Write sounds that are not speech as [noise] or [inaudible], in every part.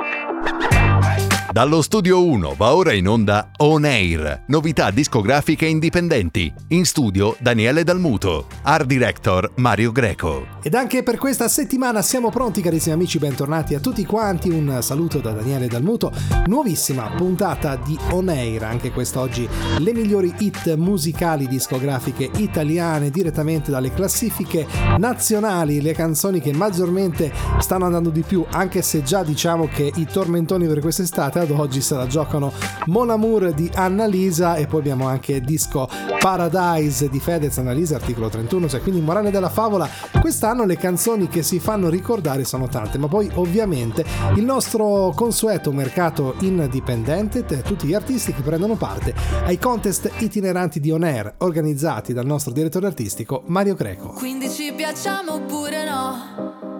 Ha ha Dallo studio 1 va ora in onda On Air, novità discografiche indipendenti. In studio Daniele Dalmuto, art director Mario Greco. Ed anche per questa settimana siamo pronti carissimi amici, bentornati a tutti quanti, un saluto da Daniele Dalmuto, nuovissima puntata di On Air, anche quest'oggi le migliori hit musicali discografiche italiane direttamente dalle classifiche nazionali, le canzoni che maggiormente stanno andando di più, anche se già diciamo che i tormentoni per quest'estate ad oggi se la giocano Mon Amour di Annalisa e poi abbiamo anche disco Paradise di Fedez Annalisa articolo 31 cioè quindi morale della favola. Quest'anno le canzoni che si fanno ricordare sono tante ma poi ovviamente il nostro consueto mercato indipendente tutti gli artisti che prendono parte ai contest itineranti di On Air organizzati dal nostro direttore artistico Mario Greco. Quindi ci piacciamo oppure no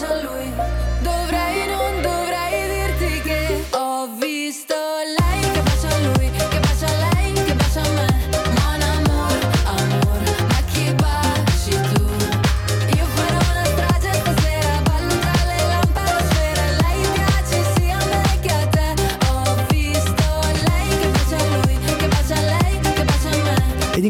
lei che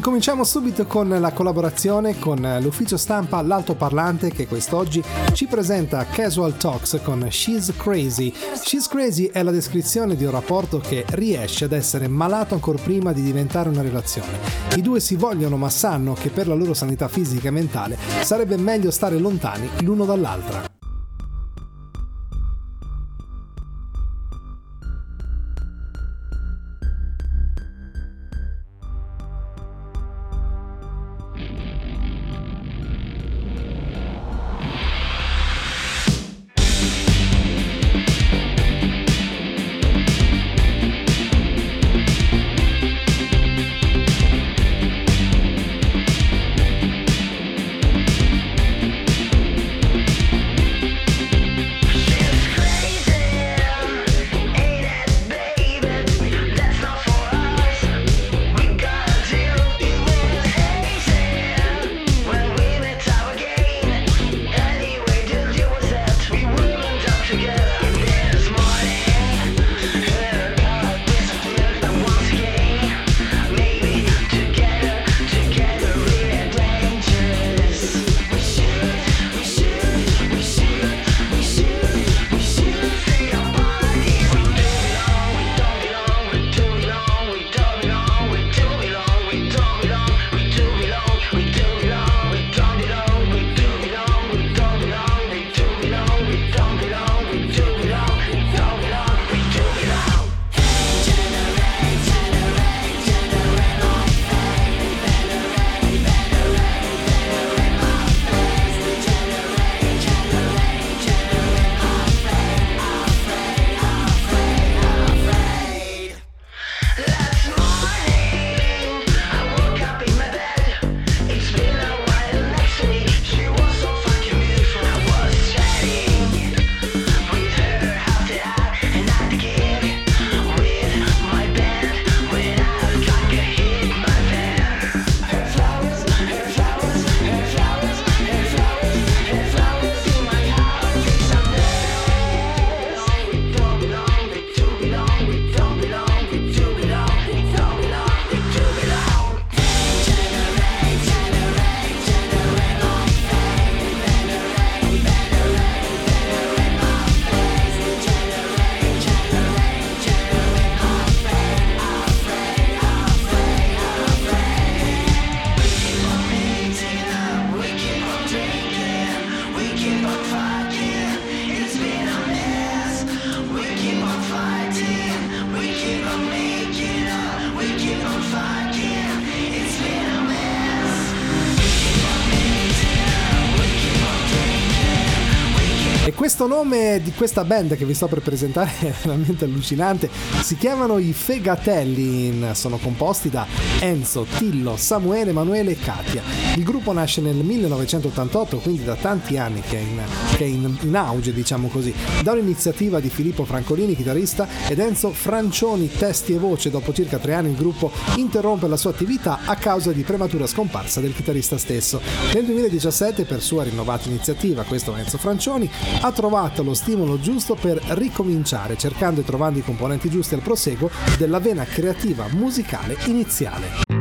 incominciamo subito con la collaborazione con l'ufficio stampa L'Altoparlante che quest'oggi ci presenta Casual Talks con She's Crazy. She's Crazy è la descrizione di un rapporto che riesce ad essere malato ancora prima di diventare una relazione. I due si vogliono ma sanno che per la loro sanità fisica e mentale sarebbe meglio stare lontani l'uno dall'altra. Questo nome di questa band che vi sto per presentare è veramente allucinante. Si chiamano i Fegatelli, sono composti da Enzo, Tillo, Samuele, Emanuele e Katia. Il gruppo nasce nel 1988, quindi da tanti anni che è in, che è in, in auge, diciamo così. Da un'iniziativa di Filippo Francolini, chitarrista, ed Enzo Francioni, testi e voce. Dopo circa tre anni il gruppo interrompe la sua attività a causa di prematura scomparsa del chitarrista stesso. Nel 2017, per sua rinnovata iniziativa, questo Enzo Francioni ha trovato lo stimolo giusto per ricominciare, cercando e trovando i componenti giusti al proseguo della vena creativa musicale iniziale.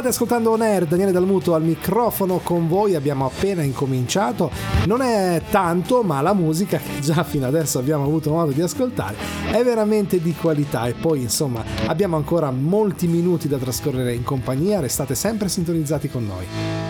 State ascoltando On Daniele Dalmuto al microfono con voi, abbiamo appena incominciato. Non è tanto, ma la musica che già fino adesso abbiamo avuto modo di ascoltare è veramente di qualità e poi insomma abbiamo ancora molti minuti da trascorrere in compagnia, restate sempre sintonizzati con noi.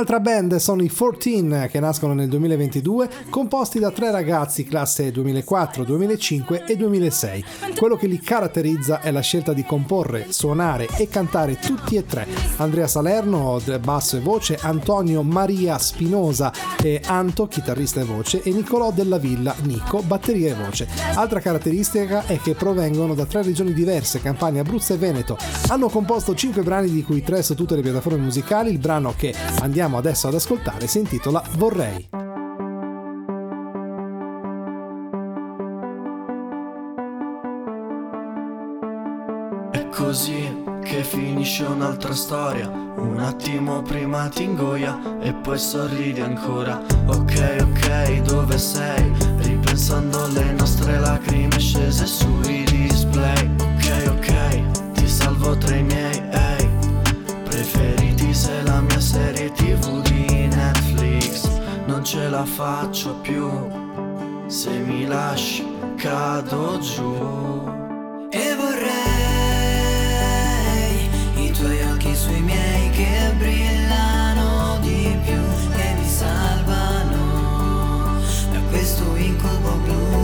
un'altra band sono i 14 che nascono nel 2022, composti da tre ragazzi classe 2004, 2005 e 2006. Quello che li caratterizza è la scelta di comporre, suonare e cantare tutti e tre. Andrea Salerno, basso e voce, Antonio Maria Spinosa e Anto, chitarrista e voce, e Nicolò Della Villa, Nico, batteria e voce. Altra caratteristica è che provengono da tre regioni diverse, Campania, Abruzzo e Veneto. Hanno composto cinque brani di cui tre su tutte le piattaforme musicali. Il brano che andiamo adesso ad ascoltare si intitola Vorrei. È così che finisce un'altra storia. Un attimo prima ti ingoia e poi sorridi ancora. Ok, ok, dove sei? Ripensando alle nostre lacrime scese sui display. Ok, ok, ti salvo tra i miei, la mia serie tv di Netflix. Non ce la faccio più. Se mi lasci, cado giù. E vorrei i tuoi occhi sui miei che brillano di più e mi salvano da questo incubo blu.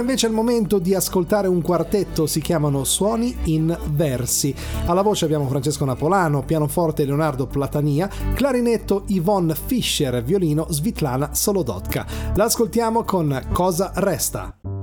Ora invece è il momento di ascoltare un quartetto, si chiamano Suoni in Versi. Alla voce abbiamo Francesco Napolano, pianoforte Leonardo Platania, clarinetto Yvonne Fischer, violino Svitlana Solodotka. L'ascoltiamo con Cosa Resta.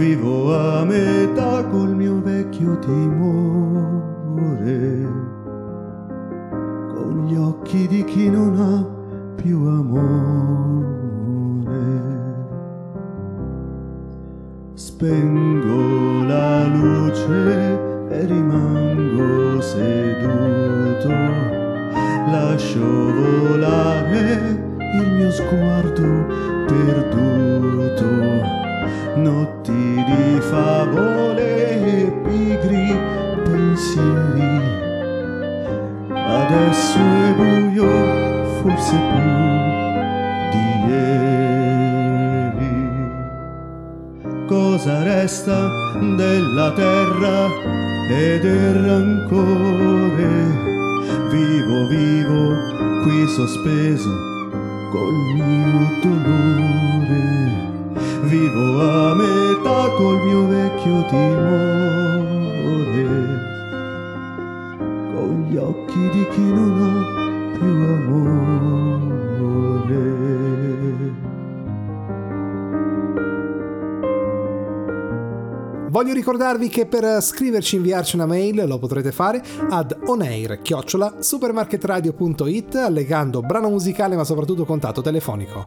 Vivo a metà col mio vecchio timore. Con gli occhi di chi non ha più amore. Spengo la luce e rimango seduto. Lascio volare il mio sguardo perduto. Notti di favole e pigri pensieri. Adesso è buio, forse più di ieri cosa resta della terra e del rancore. Vivo, vivo qui sospeso col mio dolore. Vivo a metà col mio vecchio timore. Con gli occhi di chi non ha più amore. Voglio ricordarvi che per scriverci inviarci una mail lo potrete fare ad oneir-supermarketradio.it allegando brano musicale ma soprattutto contatto telefonico.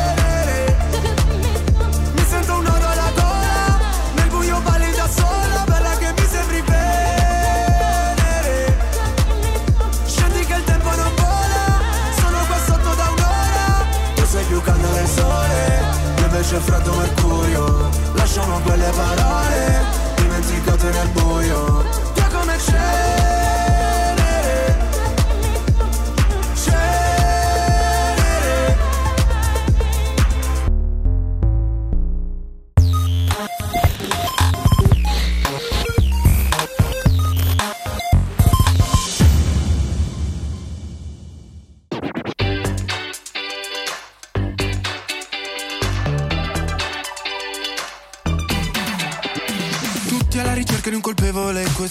sole Io invece freddo mercurio Lasciamo quelle parole Dimenticate nel buio. Via come cenere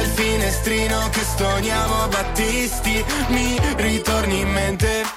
Il finestrino che stoniamo Battisti, mi ritorni in mente.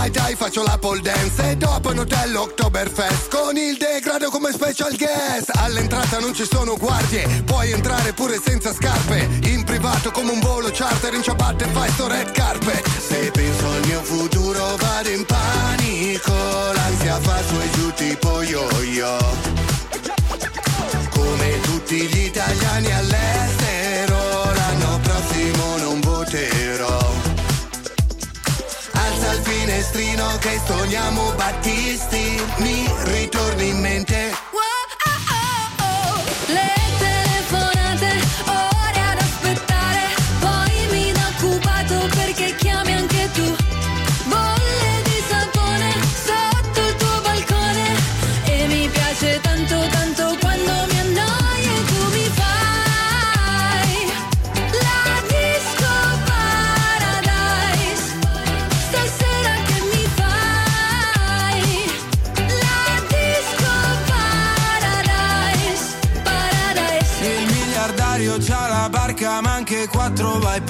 Mai dai faccio la pole dance. E dopo in hotel Oktoberfest Con il degrado come special guest. All'entrata non ci sono guardie Puoi entrare pure senza scarpe. In privato come un volo charter In ciabatte fai sto red carpet. Se penso al mio futuro vado in panico. L'ansia fa su e giù tipo yo-yo. Come tutti gli italiani all'estero, finestrino che stoniamo Battisti, mi ritorni in mente.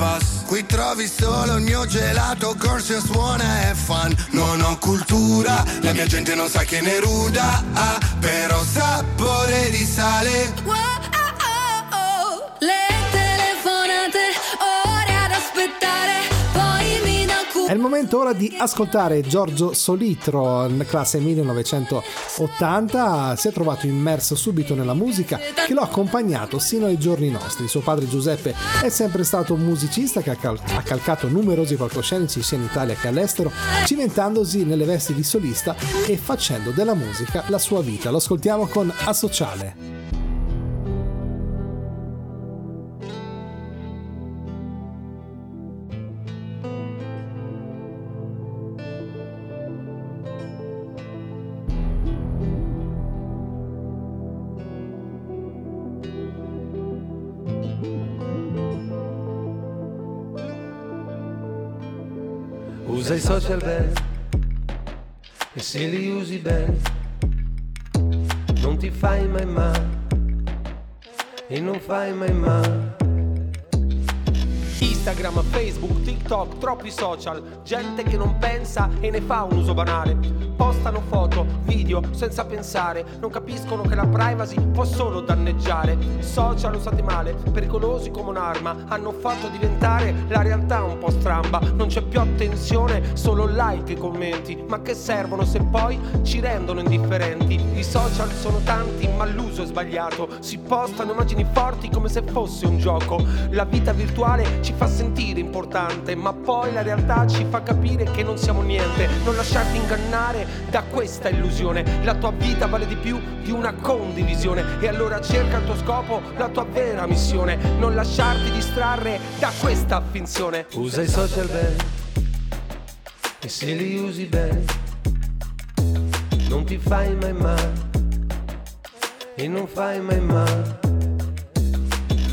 Bypass. Qui trovi solo il mio gelato, corso suona e fan. Non ho cultura, la mia gente non sa che ne ruda, ah, però sapore di sale. È il momento ora di ascoltare Giorgio Solitro, classe 1980, si è trovato immerso subito nella musica che lo ha accompagnato sino ai giorni nostri. Suo padre Giuseppe è sempre stato un musicista che ha calcato numerosi palcoscenici sia in Italia che all'estero, cimentandosi nelle vesti di solista e facendo della musica la sua vita. Lo ascoltiamo con Asociale. Usa i social bene e se li usi bene non ti fai mai male e non fai mai male. Instagram, Facebook, TikTok, troppi social, gente che non pensa e ne fa un uso banale. Postano foto, video senza pensare, non capiscono che la privacy può solo danneggiare. Social usati male, pericolosi come un'arma, hanno fatto diventare la realtà un po' stramba. Non c'è più attenzione, solo like e commenti, ma che servono se poi ci rendono indifferenti? I social sono tanti, ma l'uso è sbagliato. Si postano immagini forti come se fosse un gioco. La vita virtuale ci fa sentire importante, ma poi la realtà ci fa capire che non siamo niente. Non lasciarti ingannare da questa illusione. La tua vita vale di più di una condivisione. E allora cerca il tuo scopo, la tua vera missione. Non lasciarti distrarre da questa finzione. Usa i social bene e se li usi bene non ti fai mai male e non fai mai male.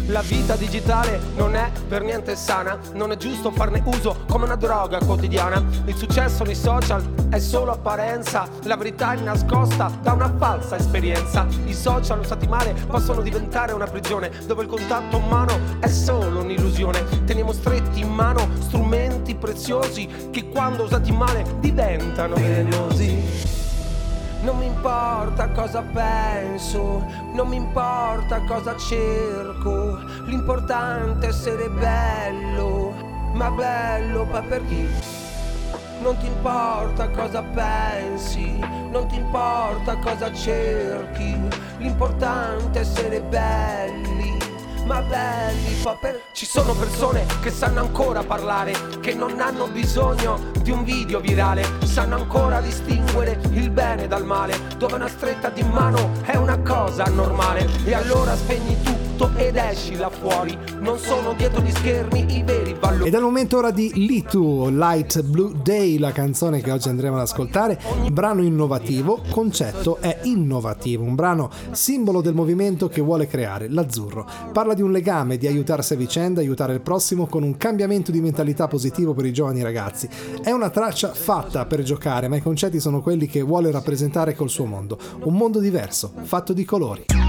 La vita digitale non è per niente sana, non è giusto farne uso come una droga quotidiana. Il successo nei social è solo apparenza, la verità è nascosta da una falsa esperienza. I social usati male possono diventare una prigione dove il contatto umano è solo un'illusione. Teniamo stretti in mano strumenti preziosi che quando usati male diventano velenosi. Non mi importa cosa penso, non mi importa cosa cerco, l'importante è essere bello, ma bello poi per chi? Non ti importa cosa pensi, non ti importa cosa cerchi, l'importante è essere belli. Ma belli poi per... Ci sono persone che sanno ancora parlare, che non hanno bisogno di un video virale, sanno ancora distinguere il bene dal male, dove una stretta di mano è una cosa normale. E allora spegni tutto ed esci là fuori, non sono dietro gli schermi i veri valori. Ed è il momento ora di Litu, Light Blue Day, la canzone che oggi andremo ad ascoltare. Brano innovativo, concetto è innovativo, un brano simbolo del movimento che vuole creare, l'azzurro. Parla di un legame, di aiutarsi a vicenda, aiutare il prossimo con un cambiamento di mentalità positivo per i giovani ragazzi. È una traccia fatta per giocare, ma i concetti sono quelli che vuole rappresentare col suo mondo. Un mondo diverso, fatto di colori.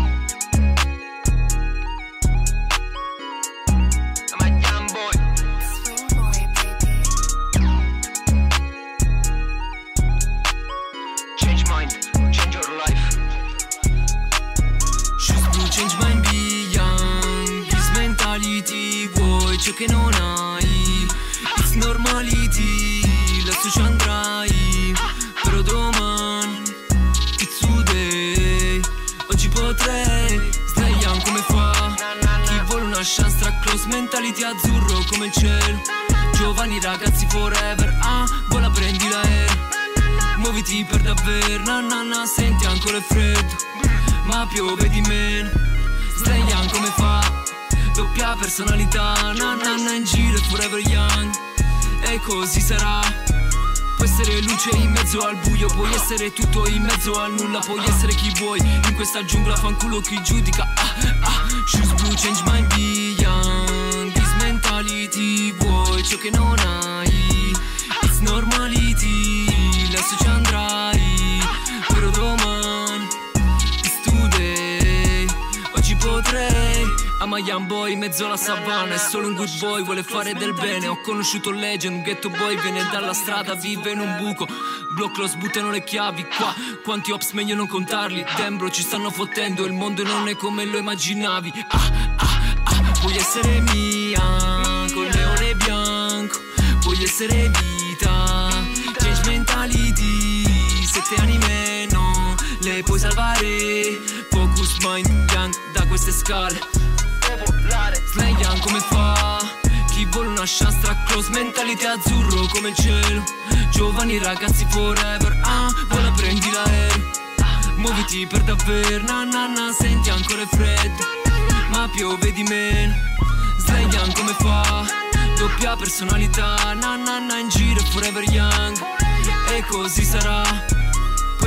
Lassù ci andrai. Però domani, it's today. Oggi potrei, sdraiam come fa. Chi vuole una chance tra close mentality azzurro come il cielo. Giovani ragazzi forever, ah, vola prendi l'aereo. Muoviti per davvero, na na senti ancora il freddo Ma piove di meno, Sdraian come fa Doppia personalità, na na na, in giro forever young E così sarà Puoi essere luce in mezzo al buio Puoi essere tutto in mezzo al nulla Puoi essere chi vuoi. In questa giungla fanculo chi giudica. Ah, ah. Shoes blue, change my be This mentality Vuoi ciò che non hai. It's normality Adesso ci ma boy in mezzo alla savana È solo un good boy, vuole fare del bene. Ho conosciuto Legend, un ghetto boy Viene dalla strada, vive in un buco. Block lo sbuttano le chiavi qua. Quanti ops meglio non contarli? Dembro ci stanno fottendo Il mondo non è come lo immaginavi. Ah, ah, ah Vuoi essere mia Col leone bianco. Voglio essere vita Change mentality. Sette anni meno Le puoi salvare. Focus mind young Da queste scale. Slay young come fa. Chi vuole una chance tra close mentality azzurro come il cielo. Giovani ragazzi forever Ah, vola prendi l'aereo Muoviti per davvero, na na na, senti ancora il freddo Ma piove di meno, Slay young come fa. Doppia personalità, na na na, in giro forever young. E così sarà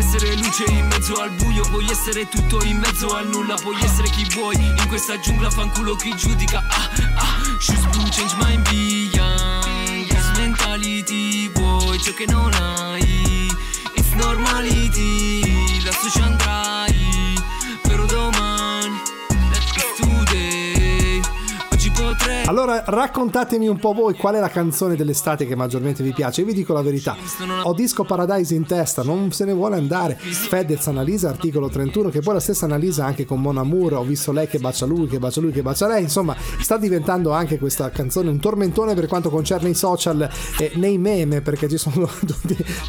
Essere luce in mezzo al buio, puoi essere tutto in mezzo al nulla, puoi essere chi vuoi. In questa giungla fanculo chi giudica. Ah, ah, shoes blue, change mind, be young. This mentality, vuoi ciò che non hai. It's normality, ci andrai. Però domani, potrei. Allora raccontatemi un po' voi qual è la canzone dell'estate che maggiormente vi piace. Io vi dico la verità. Ho Disco Paradise in testa, non se ne vuole andare. Fedez Analisa, articolo 31, che poi la stessa Analisa anche con Mon Amour. Ho visto lei che bacia lui, che bacia lui, che bacia lei. Insomma, sta diventando anche questa canzone un tormentone per quanto concerne i social e nei meme, perché ci sono [laughs]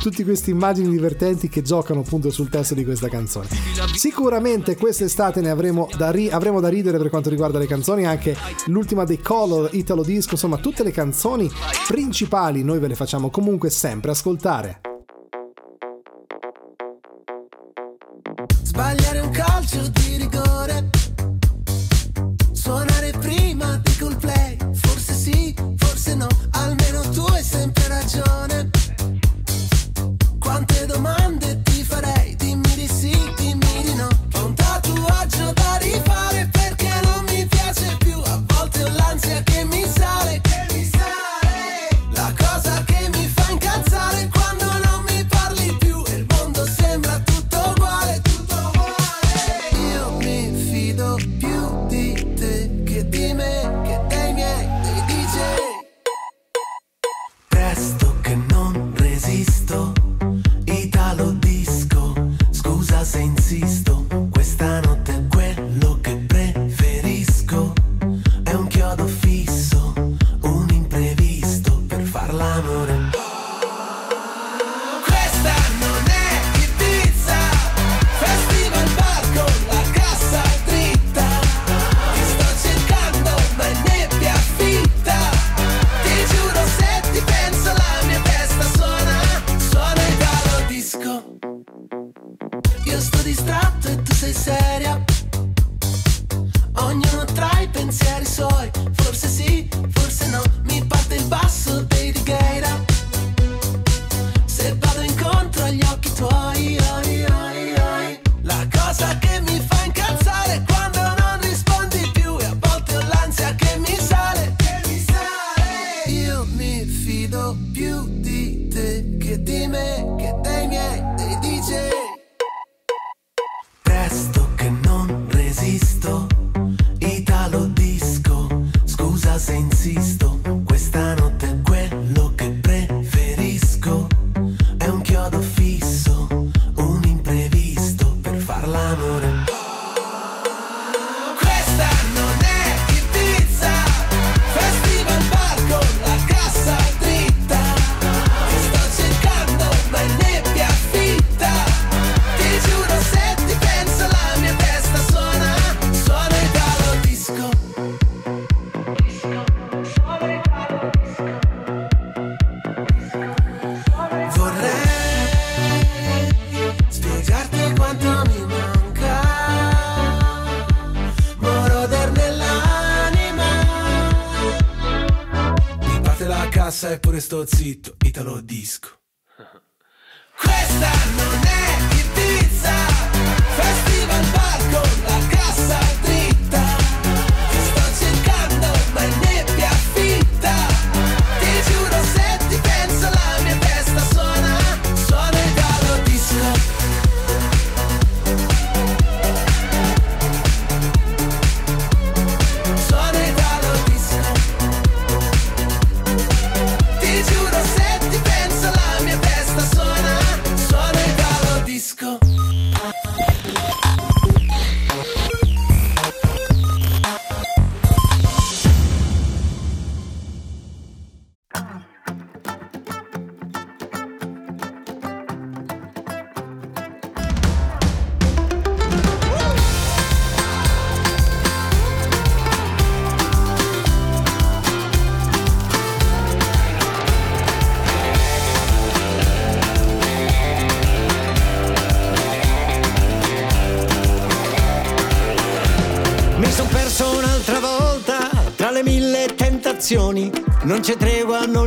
tutti queste immagini divertenti che giocano appunto sul testo di questa canzone. Sicuramente quest'estate ne avremo da, ri- avremo da ridere per quanto riguarda le canzoni, anche l'ultima dei Color, Italo Disco, insomma tutte le canzoni principali noi ve le facciamo comunque sempre ascoltare. Sbagliare un calcio di e pure sto zitto,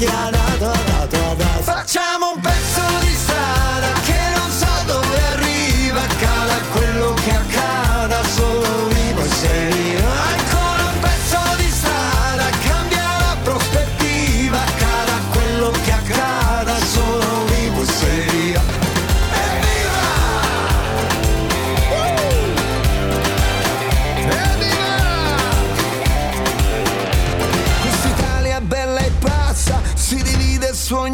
Chi ha dato, ha dato, ha. Facciamo un pezzo di strada che non so dove arriva, accada quello che accada,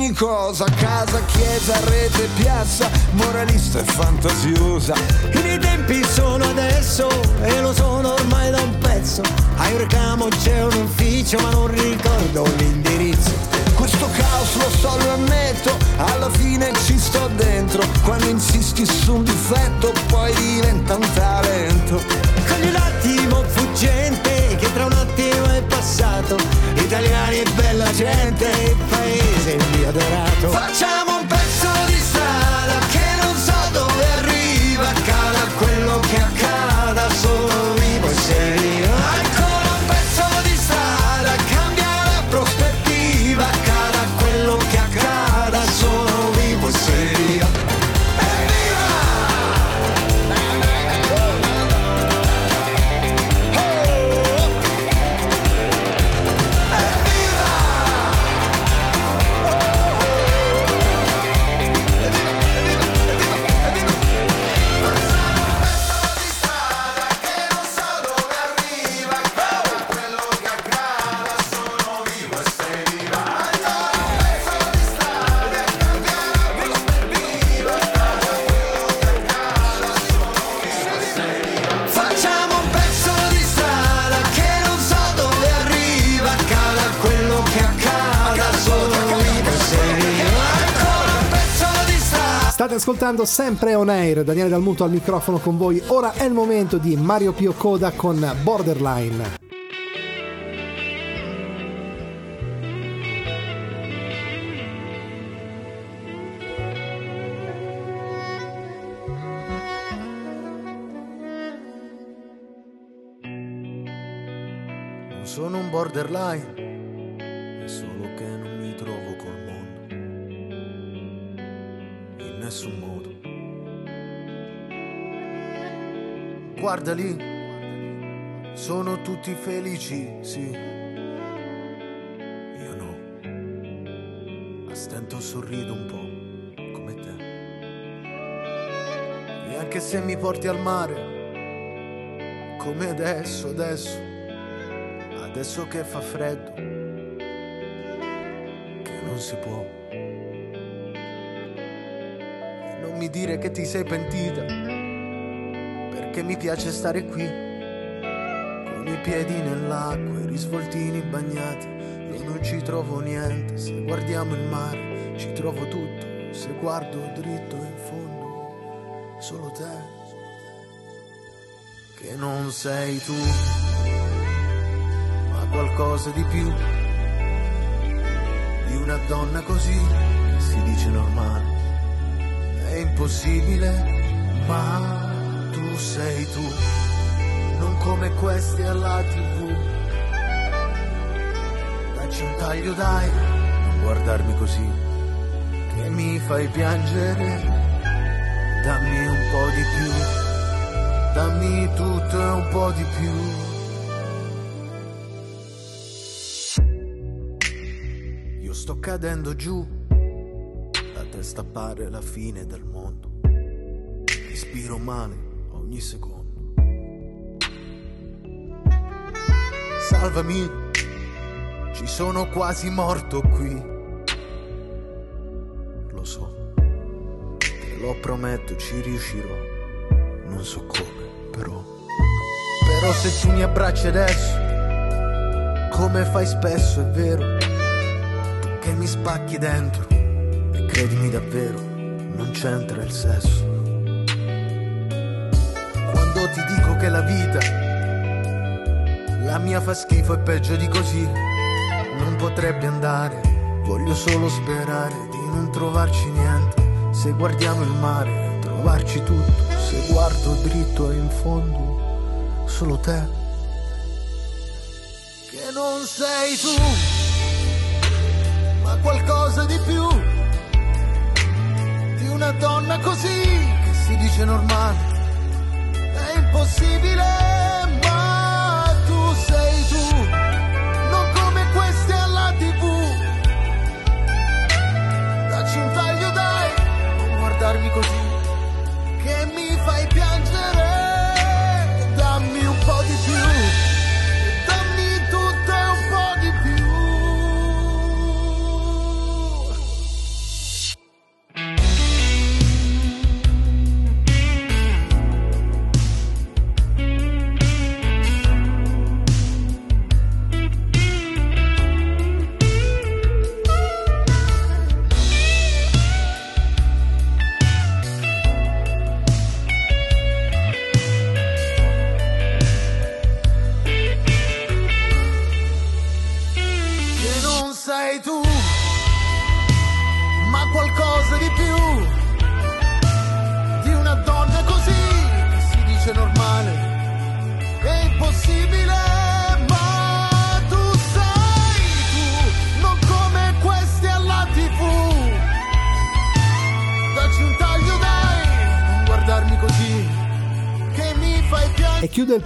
ogni cosa, casa, chiesa, rete, piazza, moralista e fantasiosa. I miei tempi sono adesso e lo sono ormai da un pezzo. A Iorcamo c'è un ufficio ma non ricordo l'indirizzo. Questo caos lo so, lo ammetto, alla fine ci sto dentro. Quando insisti su un difetto poi diventa un talento. Cogli l'attimo fuggente che tra un attimo è passato. Italiani e bella gente, il paese mio adorato. Facciamo un pezzo di strada che non so dove arriva, accada quello che accada, State ascoltando sempre On Air, Daniele Dalmuto al microfono con voi. Ora è il momento di Mario Pio Coda con Borderline. Non sono un borderline, Guarda lì, sono tutti felici, sì. Io no. A stento sorrido un po', come te. E anche se mi porti al mare, come adesso, adesso. Adesso che fa freddo, che non si può. E non mi dire che ti sei pentita, perché mi piace stare qui, con i piedi nell'acqua, i risvoltini bagnati. Io non ci trovo niente, se guardiamo il mare, ci trovo tutto. Se guardo dritto in fondo, solo te, che non sei tu ma qualcosa di più di una donna così che si dice normale. È impossibile, ma tu sei tu, non come questi alla tv. Dacci un taglio dai, non guardarmi così, che mi fai piangere. Dammi un po' di più, dammi tutto e un po' di più. Io sto cadendo giù, la testa pare la fine del mondo. Respiro male ogni secondo. Salvami, ci sono quasi morto qui. Lo so, te lo prometto, ci riuscirò. Non so come, però. Però se tu mi abbracci adesso, come fai spesso, è vero, tu che mi spacchi dentro, credimi davvero, non c'entra il sesso. Che la vita, la mia fa schifo e peggio di così, non potrebbe andare, voglio solo sperare di non trovarci niente. Se guardiamo il mare, trovarci tutto, se guardo dritto e in fondo, solo te. Che non sei tu, ma qualcosa di più di una donna così che si dice normale. È impossibile, ma tu sei tu, non come queste alla tv. Dacci un dai, così,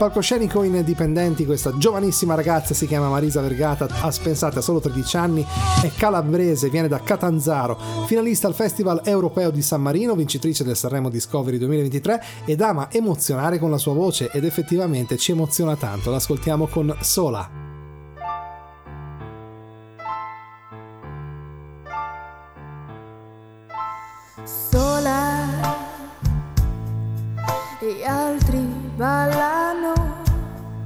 palcoscenico in Dipendenti questa giovanissima ragazza, si chiama Marisa Vergata, ha spensate a solo 13 anni, è calabrese, viene da Catanzaro, finalista al Festival Europeo di San Marino, vincitrice del Sanremo Discovery 2023 ed ama emozionare con la sua voce ed effettivamente ci emoziona tanto, l'ascoltiamo con Sola. sola gli altri ballano,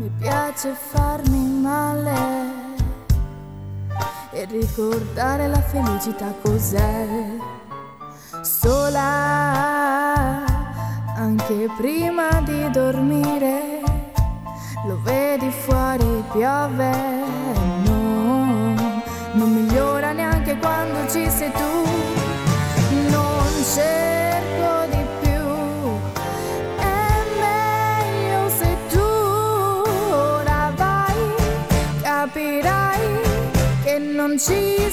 mi piace farmi male e ricordare la felicità cos'è. Sola anche prima di dormire, lo vedi fuori piove, che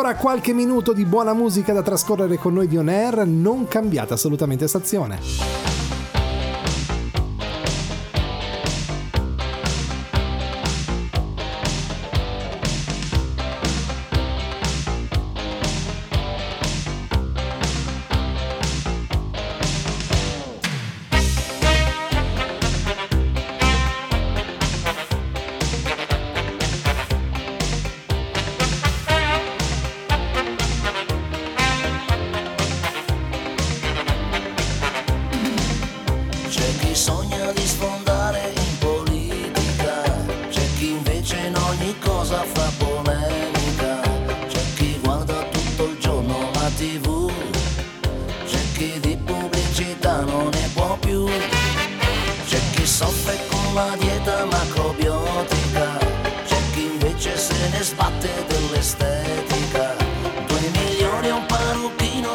Ancora qualche minuto di buona musica da trascorrere con noi di On Air, non cambiate assolutamente stazione.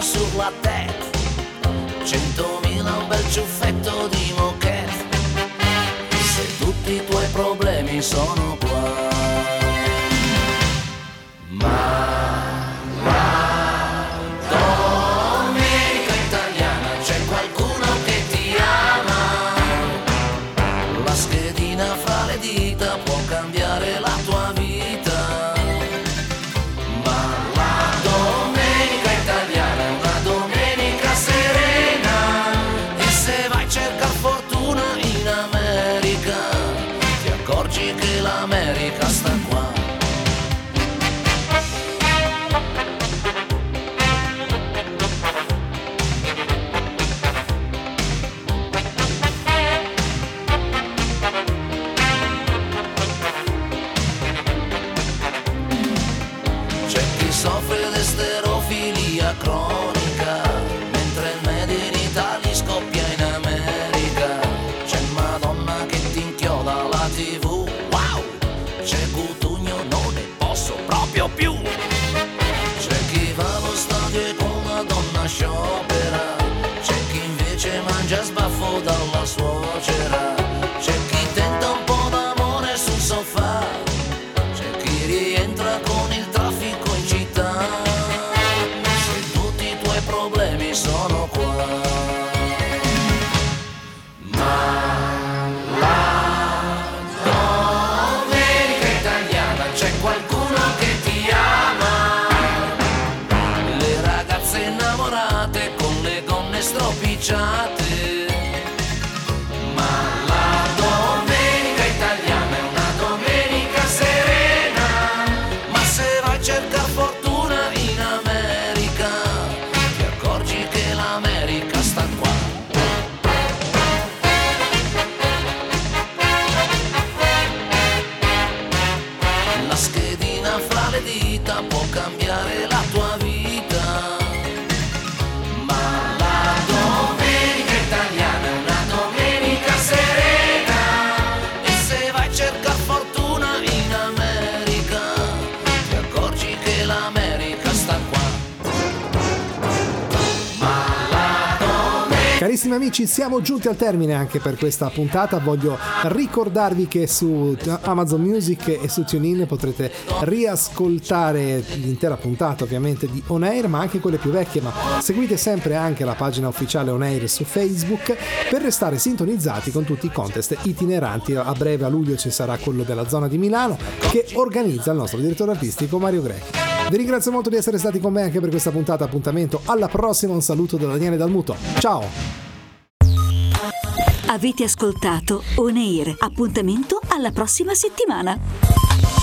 Sulla testa, centomila un bel ciuffetto di moquette. Se tutti i tuoi problemi sono Shot. Carissimi amici, siamo giunti al termine anche per questa puntata. Voglio ricordarvi che su Amazon Music e su TuneIn potrete riascoltare l'intera puntata ovviamente di On Air, ma anche quelle più vecchie. Ma seguite sempre anche la pagina ufficiale On Air su Facebook per restare sintonizzati con tutti i contest itineranti. A breve a luglio ci sarà quello della zona di Milano che organizza il nostro direttore artistico Mario Greco. Vi ringrazio molto di essere stati con me anche per questa puntata. Appuntamento alla prossima. Un saluto da Daniele Dalmuto. Ciao! Avete ascoltato On Air. Appuntamento alla prossima settimana.